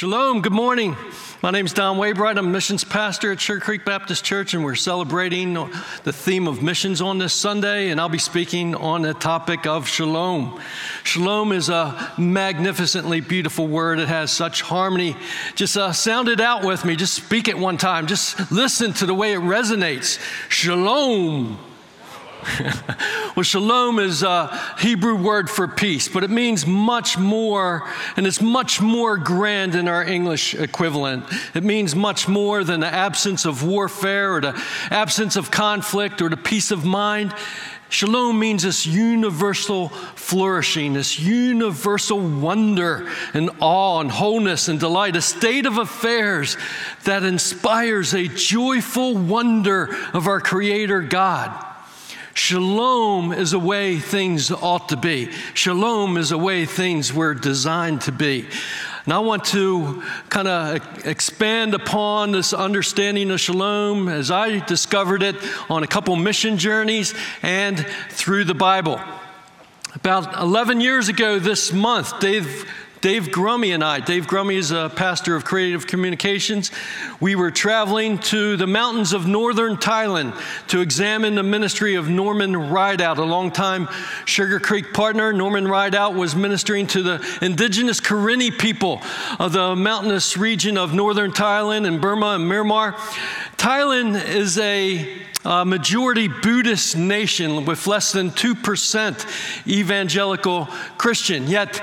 Shalom, good morning. My name is Don Waybright. I'm missions pastor at Sugar Creek Baptist Church, and we're celebrating the theme of missions on this Sunday, and I'll be speaking on the topic of shalom. Shalom is a magnificently beautiful word. It has such harmony. Just uh, sound it out with me. Just speak it one time. Just listen to the way it resonates. Shalom. well, shalom is a Hebrew word for peace, but it means much more, and it's much more grand than our English equivalent. It means much more than the absence of warfare or the absence of conflict or the peace of mind. Shalom means this universal flourishing, this universal wonder and awe and wholeness and delight, a state of affairs that inspires a joyful wonder of our Creator God. Shalom is a way things ought to be. Shalom is a way things were designed to be. And I want to kind of expand upon this understanding of shalom as I discovered it on a couple mission journeys and through the Bible. About 11 years ago this month, Dave Dave Grummy and I, Dave Grummy is a pastor of creative communications. We were traveling to the mountains of northern Thailand to examine the ministry of Norman Rideout, a longtime Sugar Creek partner. Norman Rideout was ministering to the indigenous Karenni people of the mountainous region of northern Thailand and Burma and Myanmar. Thailand is a a majority Buddhist nation with less than 2% evangelical Christian. Yet,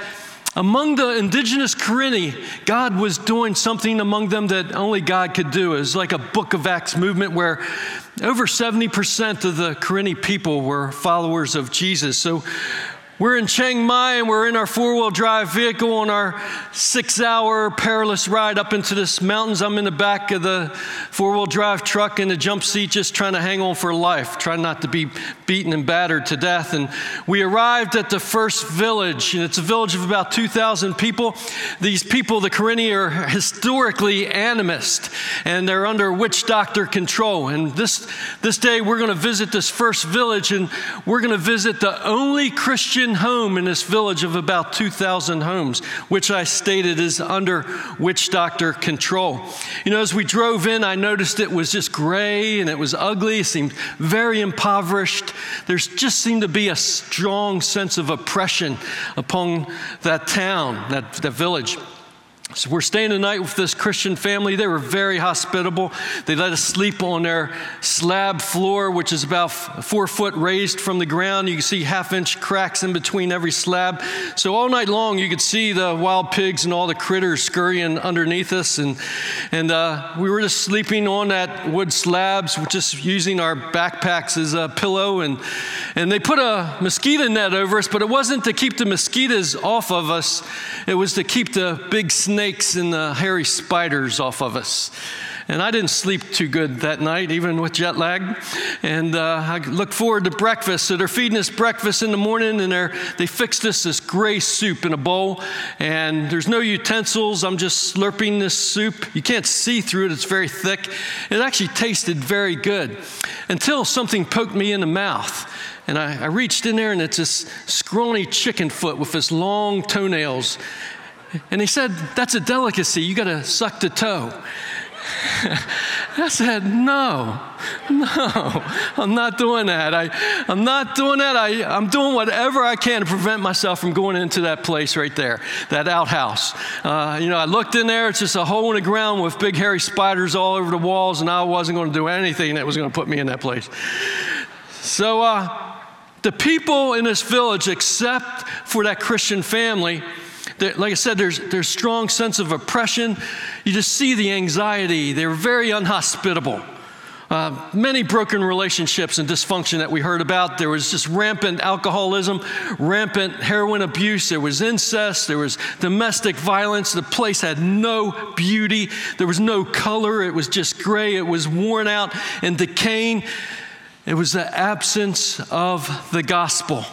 among the indigenous Karenni, God was doing something among them that only God could do. It was like a Book of Acts movement where over 70% of the Karenni people were followers of Jesus. So we're in Chiang Mai and we're in our four wheel drive vehicle on our six hour perilous ride up into this mountains. I'm in the back of the four wheel drive truck in the jump seat, just trying to hang on for life, trying not to be beaten and battered to death. And we arrived at the first village, and it's a village of about 2,000 people. These people, the Karenni, are historically animist and they're under witch doctor control. And this, this day we're going to visit this first village and we're going to visit the only Christian home in this village of about 2,000 homes, which I stated is under witch doctor control. You know, as we drove in, I noticed it was just gray and it was ugly, it seemed very impoverished. There just seemed to be a strong sense of oppression upon that town, that, that village. So we're staying the night with this Christian family. They were very hospitable. They let us sleep on their slab floor, which is about four foot raised from the ground. You can see half inch cracks in between every slab. So all night long, you could see the wild pigs and all the critters scurrying underneath us. And, and uh, we were just sleeping on that wood slabs, just using our backpacks as a pillow. And, and they put a mosquito net over us, but it wasn't to keep the mosquitoes off of us, it was to keep the big snakes snakes and the hairy spiders off of us. And I didn't sleep too good that night, even with jet lag. And uh, I look forward to breakfast. So they're feeding us breakfast in the morning, and they're, they fixed us this gray soup in a bowl. And there's no utensils. I'm just slurping this soup. You can't see through it, it's very thick. It actually tasted very good until something poked me in the mouth. And I, I reached in there, and it's this scrawny chicken foot with this long toenails. And he said, That's a delicacy. You got to suck the toe. I said, No, no, I'm not doing that. I, I'm not doing that. I, I'm doing whatever I can to prevent myself from going into that place right there, that outhouse. Uh, you know, I looked in there, it's just a hole in the ground with big hairy spiders all over the walls, and I wasn't going to do anything that was going to put me in that place. So, uh, the people in this village, except for that Christian family, like I said, there's, there's strong sense of oppression. You just see the anxiety. They're very unhospitable. Uh, many broken relationships and dysfunction that we heard about. There was just rampant alcoholism, rampant heroin abuse. There was incest. There was domestic violence. The place had no beauty. There was no color. It was just gray. It was worn out and decaying. It was the absence of the gospel.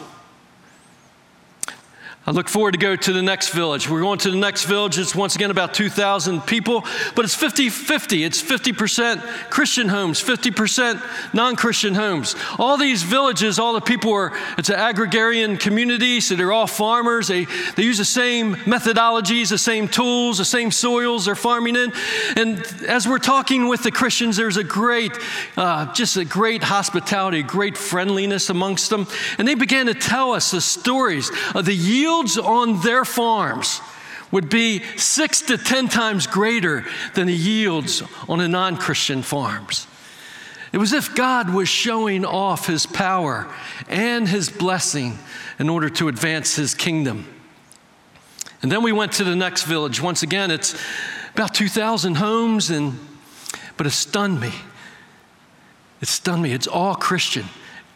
I look forward to go to the next village. We're going to the next village. It's once again about 2,000 people, but it's 50 50. It's 50% Christian homes, 50% non Christian homes. All these villages, all the people are, it's an agrarian community, so they're all farmers. They, they use the same methodologies, the same tools, the same soils they're farming in. And as we're talking with the Christians, there's a great, uh, just a great hospitality, great friendliness amongst them. And they began to tell us the stories of the yield yields on their farms would be six to ten times greater than the yields on the non Christian farms. It was as if God was showing off his power and his blessing in order to advance his kingdom. And then we went to the next village. Once again, it's about 2,000 homes, and, but it stunned me. It stunned me. It's all Christian.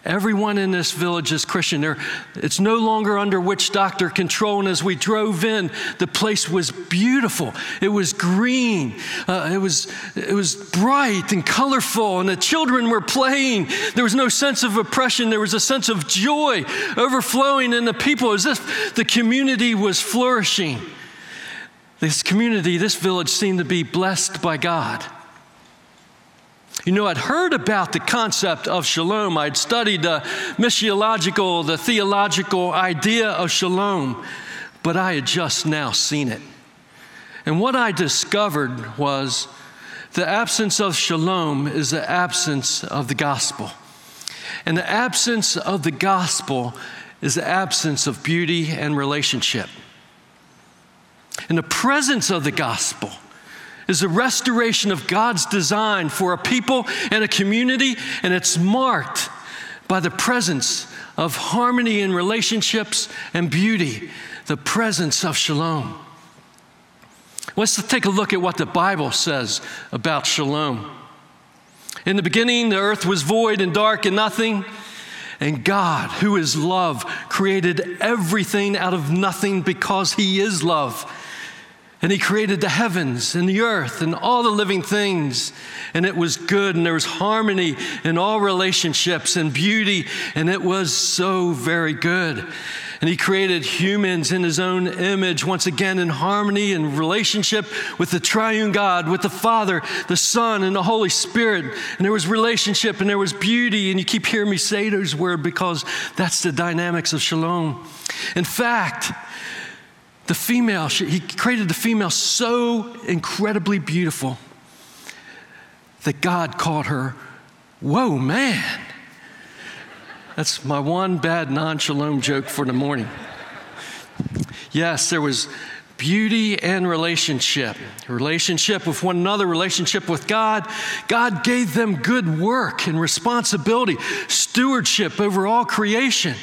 Everyone in this village is Christian. There, it's no longer under witch doctor control. And as we drove in, the place was beautiful. It was green. Uh, it, was, it was bright and colorful. And the children were playing. There was no sense of oppression. There was a sense of joy overflowing in the people as if the community was flourishing. This community, this village seemed to be blessed by God. You know, I'd heard about the concept of shalom. I'd studied the missiological, the theological idea of shalom, but I had just now seen it. And what I discovered was the absence of shalom is the absence of the gospel. And the absence of the gospel is the absence of beauty and relationship. In the presence of the gospel, is the restoration of God's design for a people and a community, and it's marked by the presence of harmony in relationships and beauty, the presence of shalom. Let's take a look at what the Bible says about shalom. In the beginning, the earth was void and dark and nothing. And God, who is love, created everything out of nothing because He is love. And he created the heavens and the earth and all the living things. And it was good, and there was harmony in all relationships and beauty, and it was so very good. And he created humans in his own image, once again in harmony and relationship with the triune God, with the Father, the Son, and the Holy Spirit. And there was relationship and there was beauty. And you keep hearing me say those words because that's the dynamics of shalom. In fact, the female, he created the female so incredibly beautiful that God called her, Whoa, man. That's my one bad non shalom joke for the morning. Yes, there was beauty and relationship relationship with one another, relationship with God. God gave them good work and responsibility, stewardship over all creation.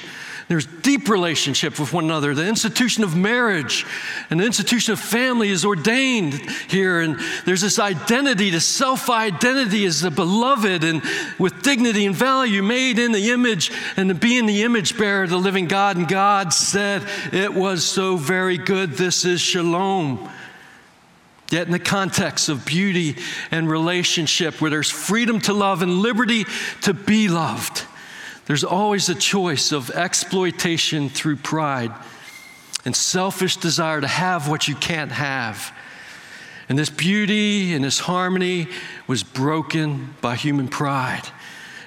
There's deep relationship with one another. The institution of marriage and the institution of family is ordained here. And there's this identity, the self identity as the beloved and with dignity and value made in the image and to be in the image bearer of the living God. And God said, It was so very good. This is shalom. Yet, in the context of beauty and relationship, where there's freedom to love and liberty to be loved there's always a choice of exploitation through pride and selfish desire to have what you can't have. And this beauty and this harmony was broken by human pride.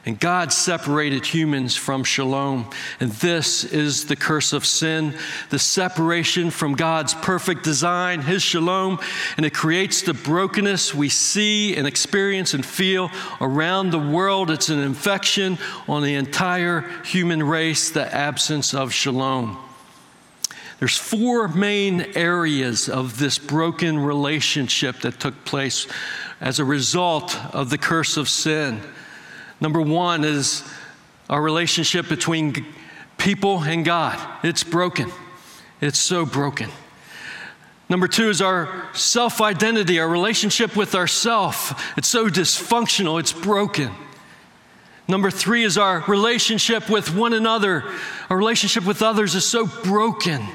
And God separated humans from shalom. And this is the curse of sin the separation from God's perfect design, His shalom. And it creates the brokenness we see and experience and feel around the world. It's an infection on the entire human race, the absence of shalom. There's four main areas of this broken relationship that took place as a result of the curse of sin. Number one is our relationship between people and God. It's broken. It's so broken. Number two is our self identity, our relationship with ourself. It's so dysfunctional, it's broken. Number three is our relationship with one another. Our relationship with others is so broken.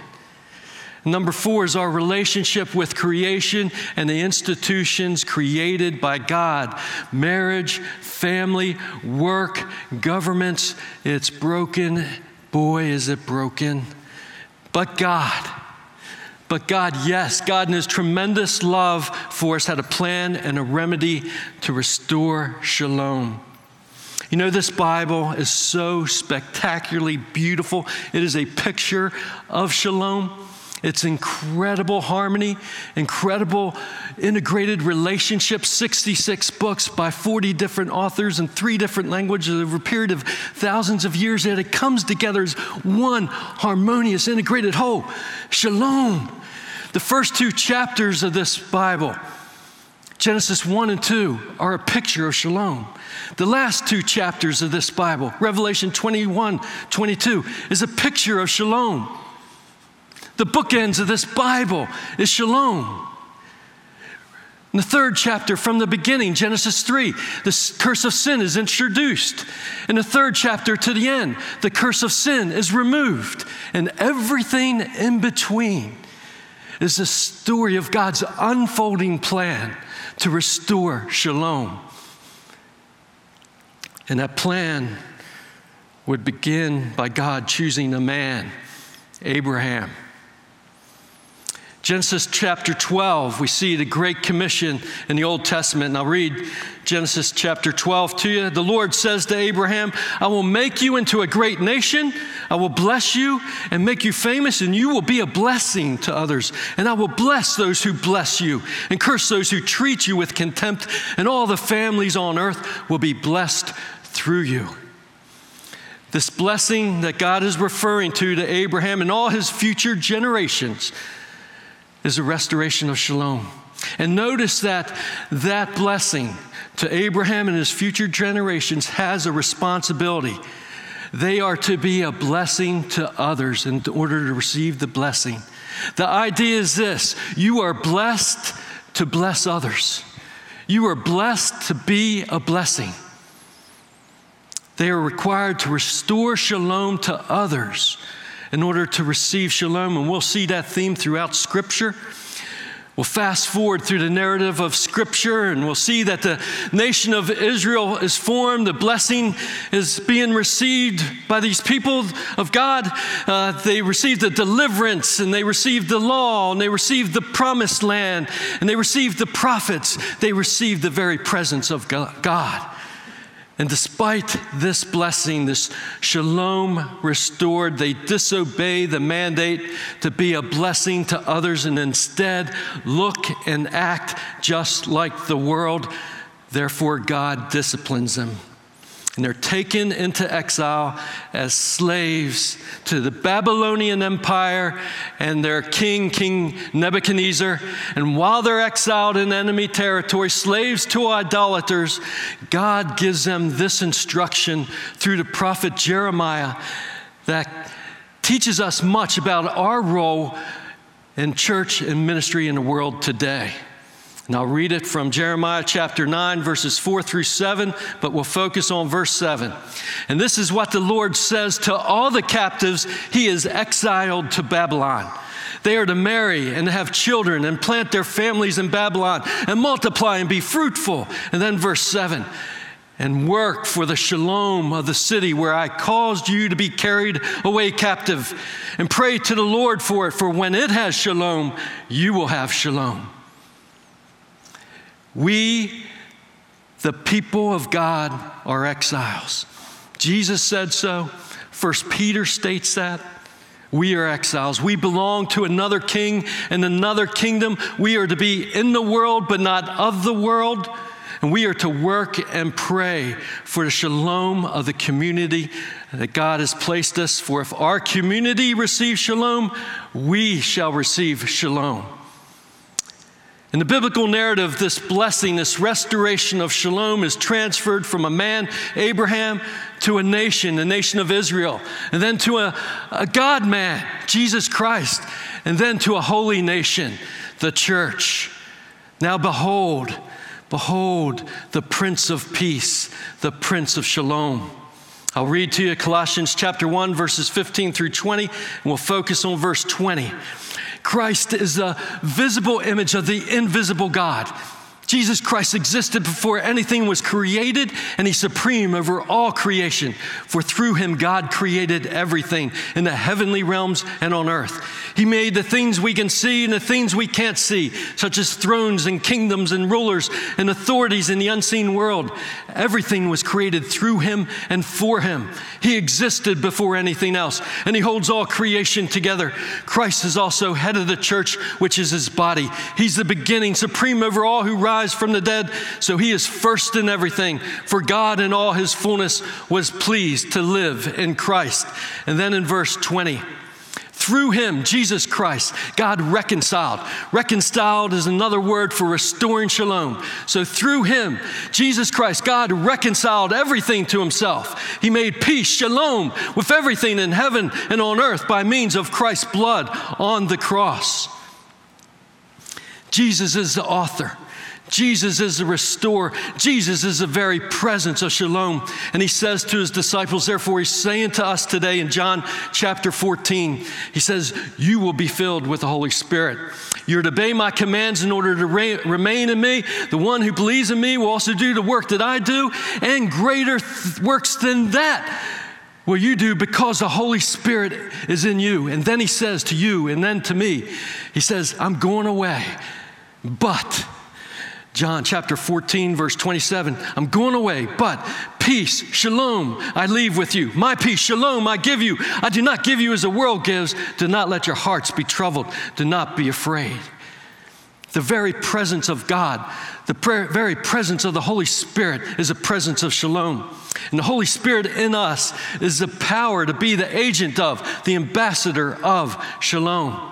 Number four is our relationship with creation and the institutions created by God marriage, family, work, governments. It's broken. Boy, is it broken. But God, but God, yes, God in His tremendous love for us had a plan and a remedy to restore shalom. You know, this Bible is so spectacularly beautiful. It is a picture of shalom. It's incredible harmony, incredible integrated relationships, 66 books by 40 different authors in three different languages over a period of thousands of years. Yet it comes together as one harmonious, integrated whole. Shalom. The first two chapters of this Bible, Genesis 1 and 2, are a picture of shalom. The last two chapters of this Bible, Revelation 21, 22, is a picture of shalom. The bookends of this Bible is shalom. In the third chapter, from the beginning, Genesis 3, the curse of sin is introduced. In the third chapter to the end, the curse of sin is removed. And everything in between is the story of God's unfolding plan to restore shalom. And that plan would begin by God choosing a man, Abraham Genesis chapter 12, we see the Great Commission in the Old Testament. And I'll read Genesis chapter 12 to you. The Lord says to Abraham, I will make you into a great nation. I will bless you and make you famous, and you will be a blessing to others. And I will bless those who bless you and curse those who treat you with contempt. And all the families on earth will be blessed through you. This blessing that God is referring to to Abraham and all his future generations is a restoration of shalom. And notice that that blessing to Abraham and his future generations has a responsibility. They are to be a blessing to others in order to receive the blessing. The idea is this you are blessed to bless others, you are blessed to be a blessing. They are required to restore shalom to others in order to receive shalom. And we'll see that theme throughout Scripture. We'll fast forward through the narrative of Scripture and we'll see that the nation of Israel is formed. The blessing is being received by these people of God. Uh, they received the deliverance and they received the law and they received the promised land and they received the prophets. They received the very presence of God. And despite this blessing, this shalom restored, they disobey the mandate to be a blessing to others and instead look and act just like the world. Therefore, God disciplines them and they're taken into exile as slaves to the Babylonian Empire and their king, King Nebuchadnezzar. And while they're exiled in enemy territory, slaves to idolaters, God gives them this instruction through the prophet Jeremiah that teaches us much about our role in church and ministry in the world today. And I'll read it from Jeremiah chapter 9, verses 4 through 7, but we'll focus on verse 7. And this is what the Lord says to all the captives he is exiled to Babylon. They are to marry and have children and plant their families in Babylon and multiply and be fruitful. And then verse 7 and work for the shalom of the city where I caused you to be carried away captive. And pray to the Lord for it, for when it has shalom, you will have shalom. We, the people of God, are exiles. Jesus said so. First Peter states that. We are exiles. We belong to another king and another kingdom. We are to be in the world, but not of the world. And we are to work and pray for the shalom of the community that God has placed us. For if our community receives shalom, we shall receive shalom. In the biblical narrative, this blessing, this restoration of shalom is transferred from a man, Abraham, to a nation, the nation of Israel, and then to a, a God man, Jesus Christ, and then to a holy nation, the church. Now, behold, behold the Prince of Peace, the Prince of Shalom. I'll read to you Colossians chapter 1, verses 15 through 20, and we'll focus on verse 20. Christ is a visible image of the invisible God. Jesus Christ existed before anything was created, and he's supreme over all creation. For through him, God created everything in the heavenly realms and on earth. He made the things we can see and the things we can't see, such as thrones and kingdoms and rulers and authorities in the unseen world. Everything was created through him and for him. He existed before anything else, and he holds all creation together. Christ is also head of the church, which is his body. He's the beginning, supreme over all who rise from the dead, so he is first in everything. For God in all his fullness was pleased to live in Christ. And then in verse 20, through him, Jesus Christ, God reconciled. Reconciled is another word for restoring shalom. So through him, Jesus Christ, God reconciled everything to himself. He made peace, shalom, with everything in heaven and on earth by means of Christ's blood on the cross. Jesus is the author. Jesus is the restorer. Jesus is the very presence of shalom. And he says to his disciples, therefore, he's saying to us today in John chapter 14, he says, You will be filled with the Holy Spirit. You're to obey my commands in order to re- remain in me. The one who believes in me will also do the work that I do, and greater th- works than that will you do because the Holy Spirit is in you. And then he says to you, and then to me, he says, I'm going away, but John chapter 14, verse 27. I'm going away, but peace, shalom, I leave with you. My peace, shalom, I give you. I do not give you as the world gives. Do not let your hearts be troubled. Do not be afraid. The very presence of God, the very presence of the Holy Spirit is a presence of shalom. And the Holy Spirit in us is the power to be the agent of, the ambassador of shalom.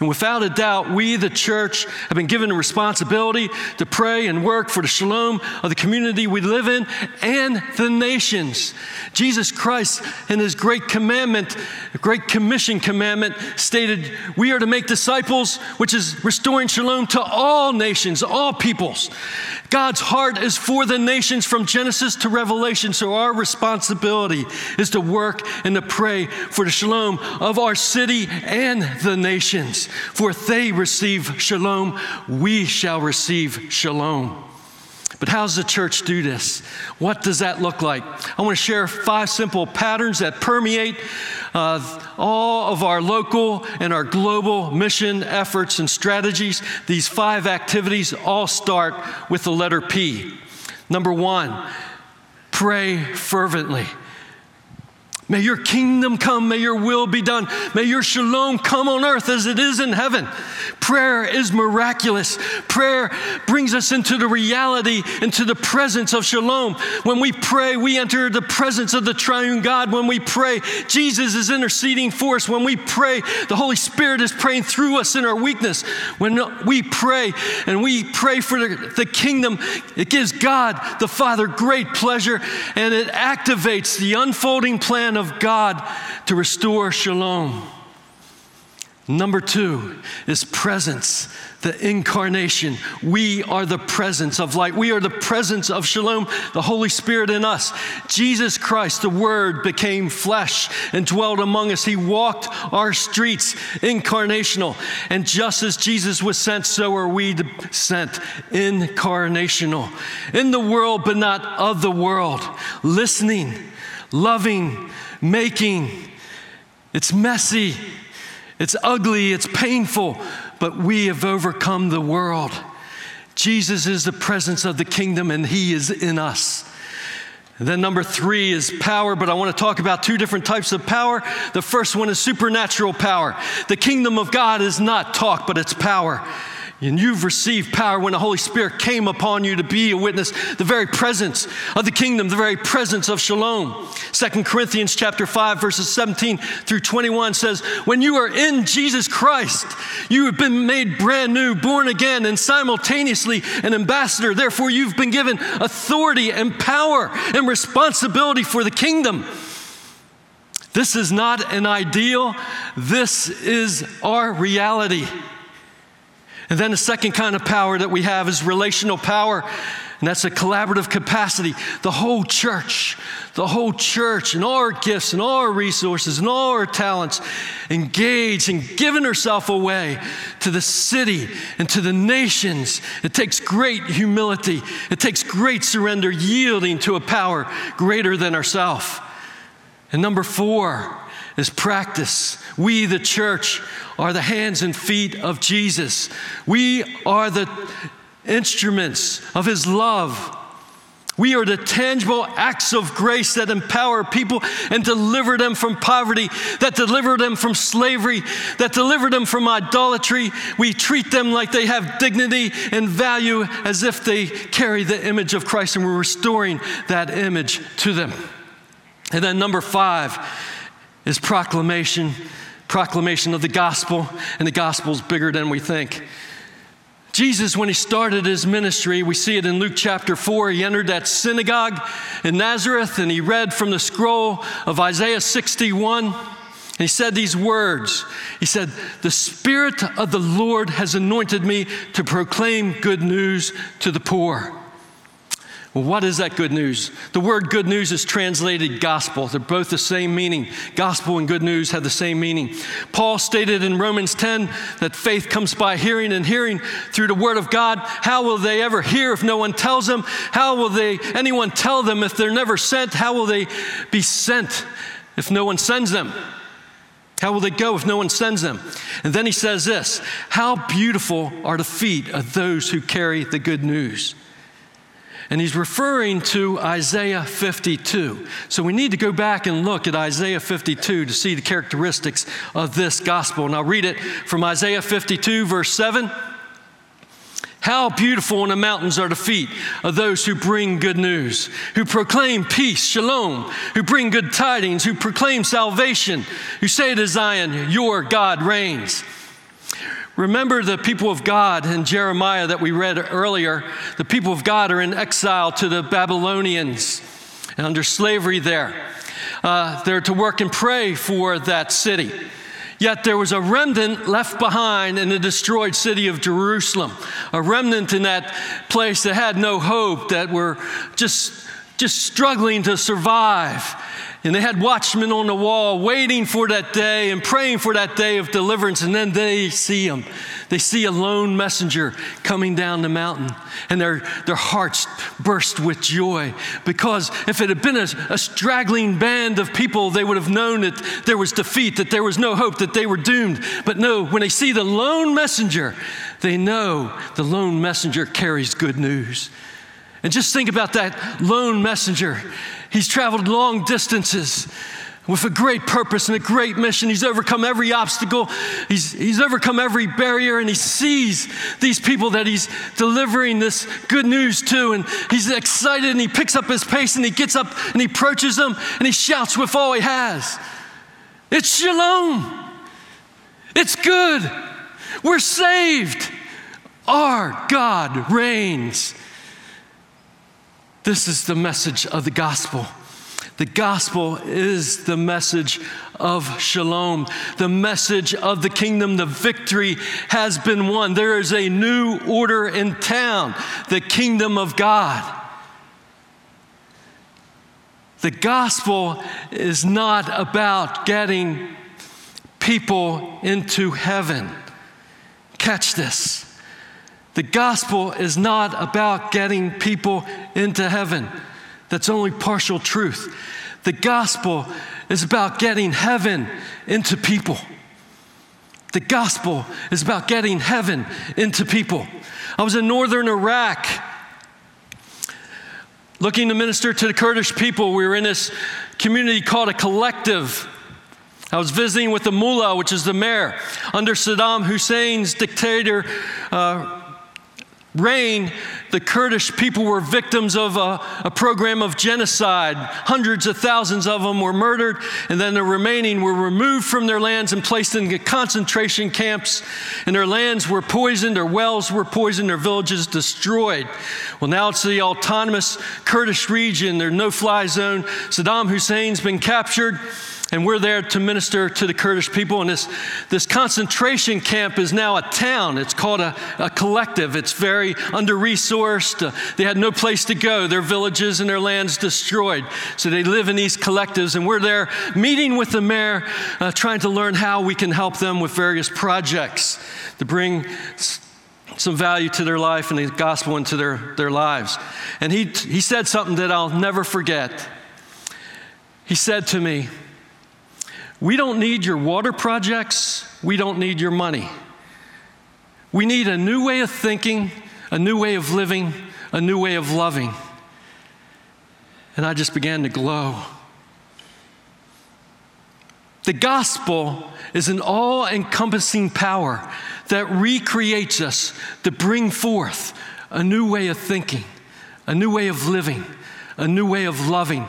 And without a doubt, we, the church, have been given a responsibility to pray and work for the shalom of the community we live in and the nations. Jesus Christ, in his great commandment, great commission commandment, stated, We are to make disciples, which is restoring shalom to all nations, all peoples. God's heart is for the nations from Genesis to Revelation, so our responsibility is to work and to pray for the shalom of our city and the nations. For if they receive shalom, we shall receive shalom. But how does the church do this? What does that look like? I want to share five simple patterns that permeate uh, all of our local and our global mission efforts and strategies. These five activities all start with the letter P. Number one, pray fervently. May your kingdom come, may your will be done, may your shalom come on earth as it is in heaven. Prayer is miraculous. Prayer brings us into the reality, into the presence of shalom. When we pray, we enter the presence of the triune God. When we pray, Jesus is interceding for us. When we pray, the Holy Spirit is praying through us in our weakness. When we pray and we pray for the, kingdom, it gives God the Father great pleasure and it activates the unfolding plan of God to restore shalom. Number two is presence, the incarnation. We are the presence of light. We are the presence of shalom, the Holy Spirit in us. Jesus Christ, the Word, became flesh and dwelt among us. He walked our streets, incarnational. And just as Jesus was sent, so are we sent, incarnational. In the world, but not of the world. Listening, loving, making. It's messy, it's ugly, it's painful, but we have overcome the world. Jesus is the presence of the kingdom and he is in us. Then number three is power, but I want to talk about two different types of power. The first one is supernatural power. The kingdom of God is not talk, but it's power. And you've received power when the Holy Spirit came upon you to be a witness, the very presence of the kingdom, the very presence of shalom. Second Corinthians chapter 5, verses 17 through 21 says, When you are in Jesus Christ, you have been made brand new, born again, and simultaneously an ambassador. Therefore, you've been given authority and power and responsibility for the kingdom. This is not an ideal, this is our reality. And then the second kind of power that we have is relational power. And that's a collaborative capacity. The whole church, the whole church, and all our gifts, and all our resources, and all our talents engaged and giving herself away to the city and to the nations. It takes great humility, it takes great surrender, yielding to a power greater than ourselves. And number four is practice. We, the church, are the hands and feet of Jesus. We are the instruments of His love. We are the tangible acts of grace that empower people and deliver them from poverty, that deliver them from slavery, that deliver them from idolatry. We treat them like they have dignity and value as if they carry the image of Christ, and we're restoring that image to them. And then, number five is proclamation proclamation of the gospel, and the gospel is bigger than we think. Jesus, when he started his ministry, we see it in Luke chapter 4, he entered that synagogue in Nazareth and he read from the scroll of Isaiah 61. And he said these words He said, The Spirit of the Lord has anointed me to proclaim good news to the poor. Well, what is that good news? The word good news is translated gospel. They're both the same meaning. Gospel and good news have the same meaning. Paul stated in Romans 10 that faith comes by hearing and hearing through the word of God. How will they ever hear if no one tells them? How will they anyone tell them if they're never sent? How will they be sent if no one sends them? How will they go if no one sends them? And then he says this How beautiful are the feet of those who carry the good news. And he's referring to Isaiah 52. So we need to go back and look at Isaiah 52 to see the characteristics of this gospel. And I'll read it from Isaiah 52, verse 7. How beautiful in the mountains are the feet of those who bring good news, who proclaim peace, shalom, who bring good tidings, who proclaim salvation, who say to Zion, Your God reigns. Remember the people of God in Jeremiah that we read earlier. The people of God are in exile to the Babylonians and under slavery there. Uh, they're to work and pray for that city. Yet there was a remnant left behind in the destroyed city of Jerusalem, a remnant in that place that had no hope, that were just, just struggling to survive. And they had watchmen on the wall waiting for that day and praying for that day of deliverance. And then they see him. They see a lone messenger coming down the mountain, and their, their hearts burst with joy. Because if it had been a, a straggling band of people, they would have known that there was defeat, that there was no hope, that they were doomed. But no, when they see the lone messenger, they know the lone messenger carries good news. And just think about that lone messenger. He's traveled long distances with a great purpose and a great mission. He's overcome every obstacle, he's, he's overcome every barrier, and he sees these people that he's delivering this good news to. And he's excited and he picks up his pace and he gets up and he approaches them and he shouts with all he has It's shalom. It's good. We're saved. Our God reigns. This is the message of the gospel. The gospel is the message of shalom, the message of the kingdom. The victory has been won. There is a new order in town, the kingdom of God. The gospel is not about getting people into heaven. Catch this. The gospel is not about getting people into heaven. That's only partial truth. The gospel is about getting heaven into people. The gospel is about getting heaven into people. I was in northern Iraq looking to minister to the Kurdish people. We were in this community called a collective. I was visiting with the mullah, which is the mayor, under Saddam Hussein's dictator. Uh, reign, the Kurdish people were victims of a, a, program of genocide. Hundreds of thousands of them were murdered, and then the remaining were removed from their lands and placed in concentration camps. And their lands were poisoned, their wells were poisoned, their villages destroyed. Well, now it's the autonomous Kurdish region, their no fly zone. Saddam Hussein's been captured. And we're there to minister to the Kurdish people. And this, this concentration camp is now a town. It's called a, a collective. It's very under resourced. Uh, they had no place to go, their villages and their lands destroyed. So they live in these collectives, and we're there meeting with the mayor, uh, trying to learn how we can help them with various projects to bring some value to their life and the gospel into their, their lives. And he, he said something that I'll never forget. He said to me, we don't need your water projects. We don't need your money. We need a new way of thinking, a new way of living, a new way of loving. And I just began to glow. The gospel is an all encompassing power that recreates us to bring forth a new way of thinking, a new way of living, a new way of loving.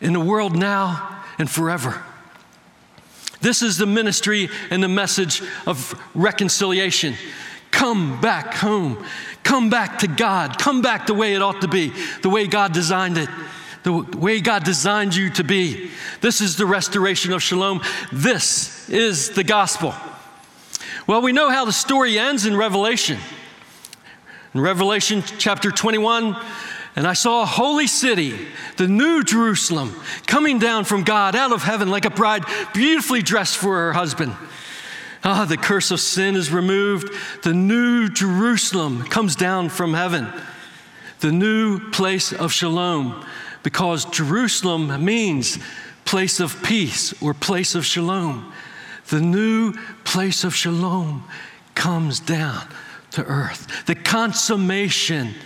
In the world now, and forever. This is the ministry and the message of reconciliation. Come back home. Come back to God. Come back the way it ought to be, the way God designed it, the way God designed you to be. This is the restoration of shalom. This is the gospel. Well, we know how the story ends in Revelation. In Revelation chapter 21, and I saw a holy city, the new Jerusalem, coming down from God out of heaven like a bride beautifully dressed for her husband. Ah, the curse of sin is removed. The new Jerusalem comes down from heaven. The new place of shalom, because Jerusalem means place of peace or place of shalom. The new place of shalom comes down to earth. The consummation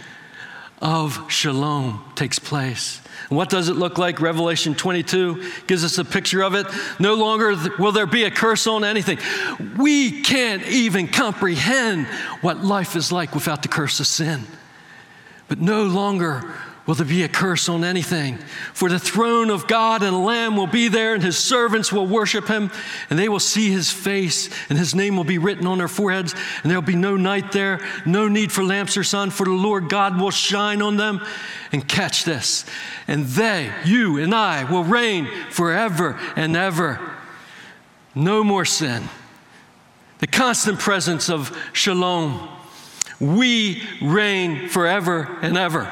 of shalom takes place. And what does it look like? Revelation 22 gives us a picture of it. No longer will there be a curse on anything. We can't even comprehend what life is like without the curse of sin. But no longer will there be a curse on anything. For the throne of God and the Lamb will be there, and his servants will worship him, and they will see his face, and his name will be written on their foreheads, and there'll be no night there, no need for lamps or sun, for the Lord God will shine on them. And catch this, and they, you and I, will reign forever and ever. No more sin. The constant presence of shalom. We reign forever and ever.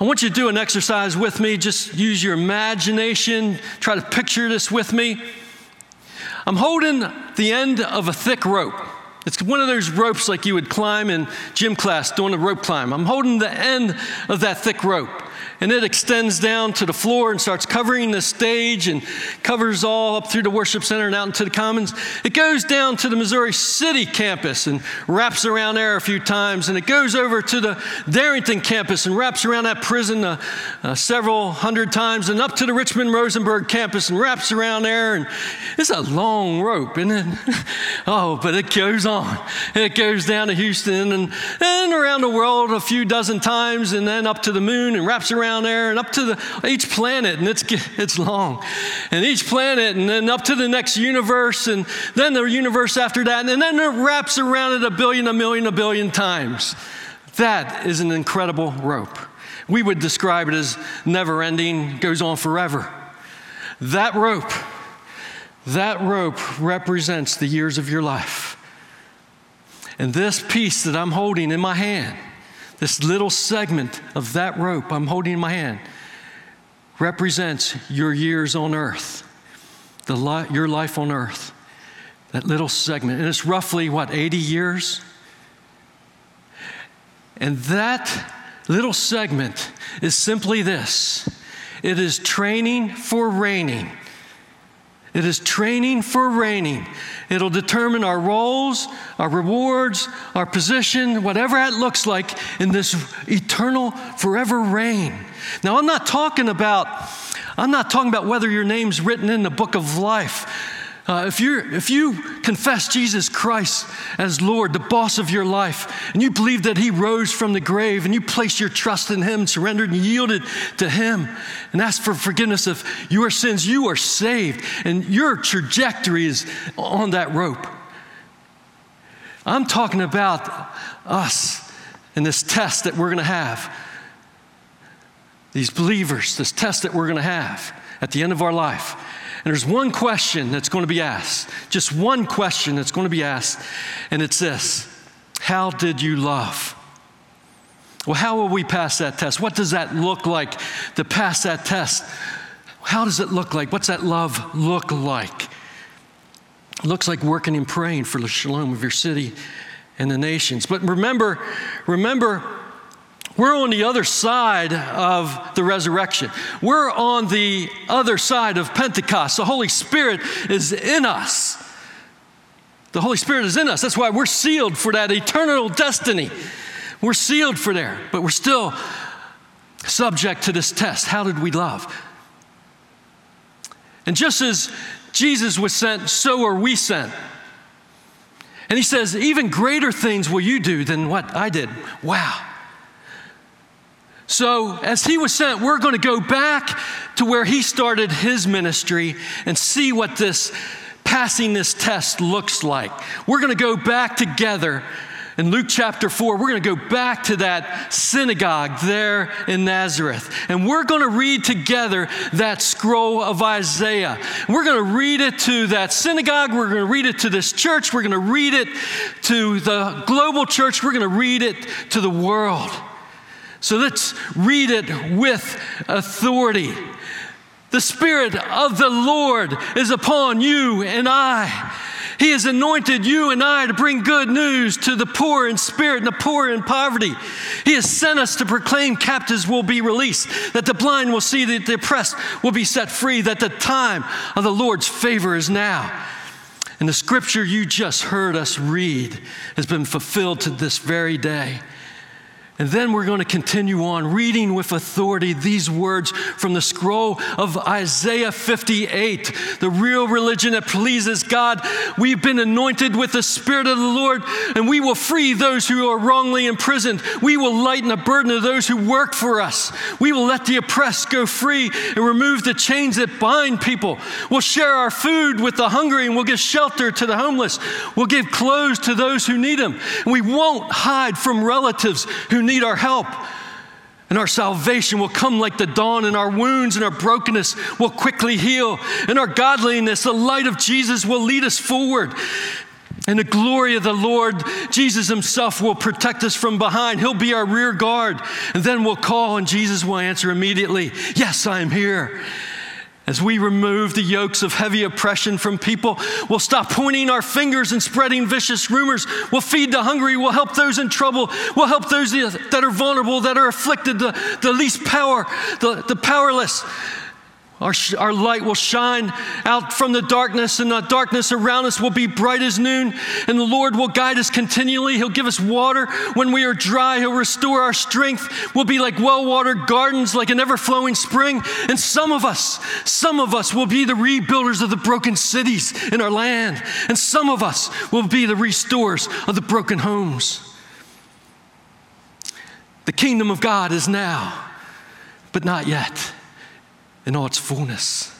I want you to do an exercise with me. Just use your imagination. Try to picture this with me. I'm holding the end of a thick rope. It's one of those ropes like you would climb in gym class doing a rope climb. I'm holding the end of that thick rope and it extends down to the floor and starts covering the stage and covers all up through the worship center and out into the commons. It goes down to the Missouri City campus and wraps around there a few times, and it goes over to the Darrington campus and wraps around that prison uh, uh, several hundred times, and up to the Richmond Rosenberg campus and wraps around there. And it's a long rope, isn't it? oh, but it goes on. It goes down to Houston and, and around the world a few dozen times, and then up to the moon and wraps around there and up to the, each planet, and it's, it's long. And each planet, and then up to the next universe, and then the universe after that, and then it wraps around it a billion, a million, a billion times. That is an incredible rope. We would describe it as never ending, goes on forever. That rope, that rope represents the years of your life. And this piece that I'm holding in my hand this little segment of that rope I'm holding in my hand represents your years on earth, the li- your life on earth. That little segment. And it's roughly, what, 80 years? And that little segment is simply this it is training for reigning. It is training for reigning. It'll determine our roles, our rewards, our position, whatever that looks like in this eternal forever reign. Now, I'm not talking about, I'm not talking about whether your name's written in the book of life. Uh, if, you if you confess Jesus Christ as Lord, the boss of your life, and you believe that He rose from the grave, and you place your trust in Him, surrendered and yielded to Him, and ask for forgiveness of your sins, you are saved, and your trajectory is on that rope. I'm talking about us in this test that we're going to have. these believers, this test that we're going to have at the end of our life. And there's one question that's going to be asked, just one question that's going to be asked, and it's this How did you love? Well, how will we pass that test? What does that look like to pass that test? How does it look like? What's that love look like? It looks like working and praying for the shalom of your city and the nations. But remember, remember, we're on the other side of the resurrection. We're on the other side of Pentecost. The Holy Spirit is in us. The Holy Spirit is in us. That's why we're sealed for that eternal destiny. We're sealed for there, but we're still subject to this test. How did we love? And just as Jesus was sent, so are we sent. And he says, Even greater things will you do than what I did. Wow. So, as he was sent, we're going to go back to where he started his ministry and see what this passing this test looks like. We're going to go back together in Luke chapter 4, we're going to go back to that synagogue there in Nazareth. And we're going to read together that scroll of Isaiah. We're going to read it to that synagogue. We're going to read it to this church. We're going to read it to the global church. We're going to read it to the world. So let's read it with authority. The Spirit of the Lord is upon you and I he has anointed you and I to bring good news to the poor in spirit and the poor in poverty. He has sent us to proclaim captives will be released, that the blind will see, that the oppressed will be set free, that the time of the Lord's favor is now. And the scripture you just heard us read has been fulfilled to this very day. And then we're going to continue on reading with authority these words from the scroll of Isaiah 58, the real religion that pleases God. We've been anointed with the Spirit of the Lord, and we will free those who are wrongly imprisoned. We will lighten the burden of those who work for us. We will let the oppressed go free and remove the chains that bind people. We'll share our food with the hungry, and we'll give shelter to the homeless. We'll give clothes to those who need them. And we won't hide from relatives who need our help. And our salvation will come like the dawn, and our wounds and our brokenness will quickly heal. And our godliness, the light of Jesus, will lead us forward. And the glory of the Lord, Jesus Himself, will protect us from behind. He'll be our rear guard. And then we'll call, and Jesus will answer immediately Yes, I am here. As we remove the yokes of heavy oppression from people, we'll stop pointing our fingers and spreading vicious rumors. We'll feed the hungry. We'll help those in trouble. We'll help those that are vulnerable, that are afflicted, the, the least power, the, the powerless. Our, our light will shine out from the darkness, and the darkness around us will be bright as noon. And the Lord will guide us continually. He'll give us water when we are dry. He'll restore our strength. We'll be like well watered gardens, like an ever flowing spring. And some of us, some of us will be the rebuilders of the broken cities in our land. And some of us will be the restorers of the broken homes. The kingdom of God is now, but not yet in all its fullness.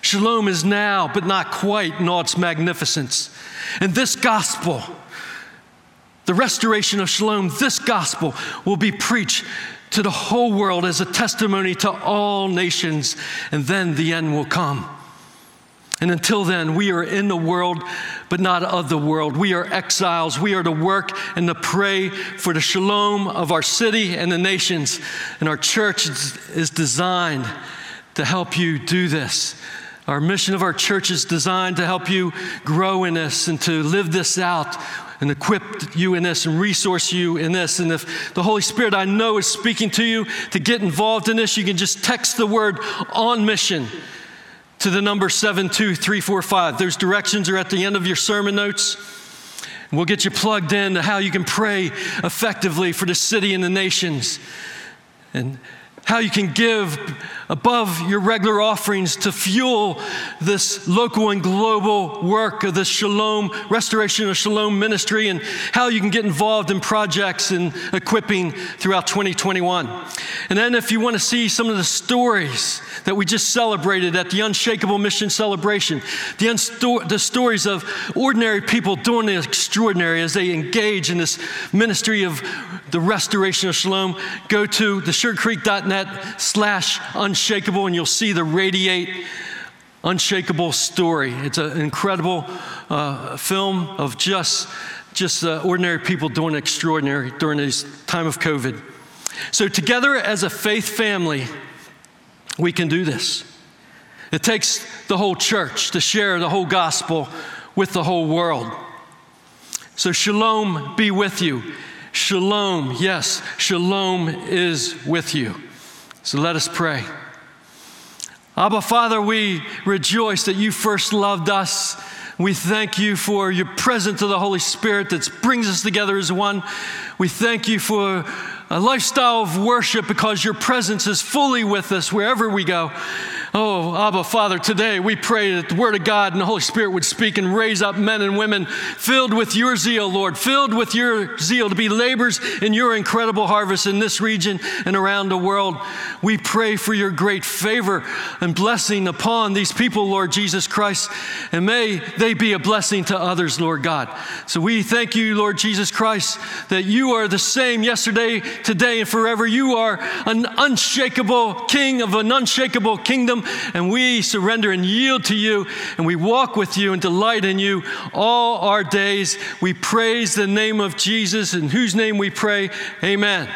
Shalom is now, but not quite in all its magnificence. And this gospel, the restoration of shalom, this gospel will be preached to the whole world as a testimony to all nations, and then the end will come. And until then, we are in the world, but not of the world. We are exiles. We are to work and to pray for the shalom of our city and the nations. And our church is designed to help you do this. Our mission of our church is designed to help you grow in this and to live this out and equip you in this and resource you in this. And if the Holy Spirit I know is speaking to you to get involved in this, you can just text the word on mission to the number 72345. Those directions are at the end of your sermon notes. We'll get you plugged in to how you can pray effectively for the city and the nations. And how you can give above your regular offerings to fuel this local and global work of the Shalom, restoration of Shalom ministry, and how you can get involved in projects and equipping throughout 2021. And then, if you want to see some of the stories that we just celebrated at the Unshakable Mission Celebration, the, unsto- the stories of ordinary people doing the extraordinary as they engage in this ministry of the restoration of Shalom, go to the net slash unshakable, and you'll see the Radiate Unshakable story. It's an incredible uh, film of just, just uh, ordinary people doing extraordinary during this time of COVID. So, together as a faith family, we can do this. It takes the whole church to share the whole gospel with the whole world. So, shalom be with you. Shalom, yes, shalom is with you. So, let us pray. Abba, Father, we rejoice that you first loved us. We thank you for your presence of the Holy Spirit that brings us together as one. We thank you for a lifestyle of worship because your presence is fully with us wherever we go. Oh, Abba, Father, today we pray that the Word of God and the Holy Spirit would speak and raise up men and women filled with your zeal, Lord, filled with your zeal to be laborers in your incredible harvest in this region and around the world. We pray for your great favor and blessing upon these people, Lord Jesus Christ, and may they be a blessing to others, Lord God. So we thank you, Lord Jesus Christ, that you are the same yesterday, today, and forever. You are an unshakable king of an unshakable kingdom and we surrender and yield to you, and we walk with you and delight in you all our days. We praise the name of Jesus, in whose name we pray. Amen.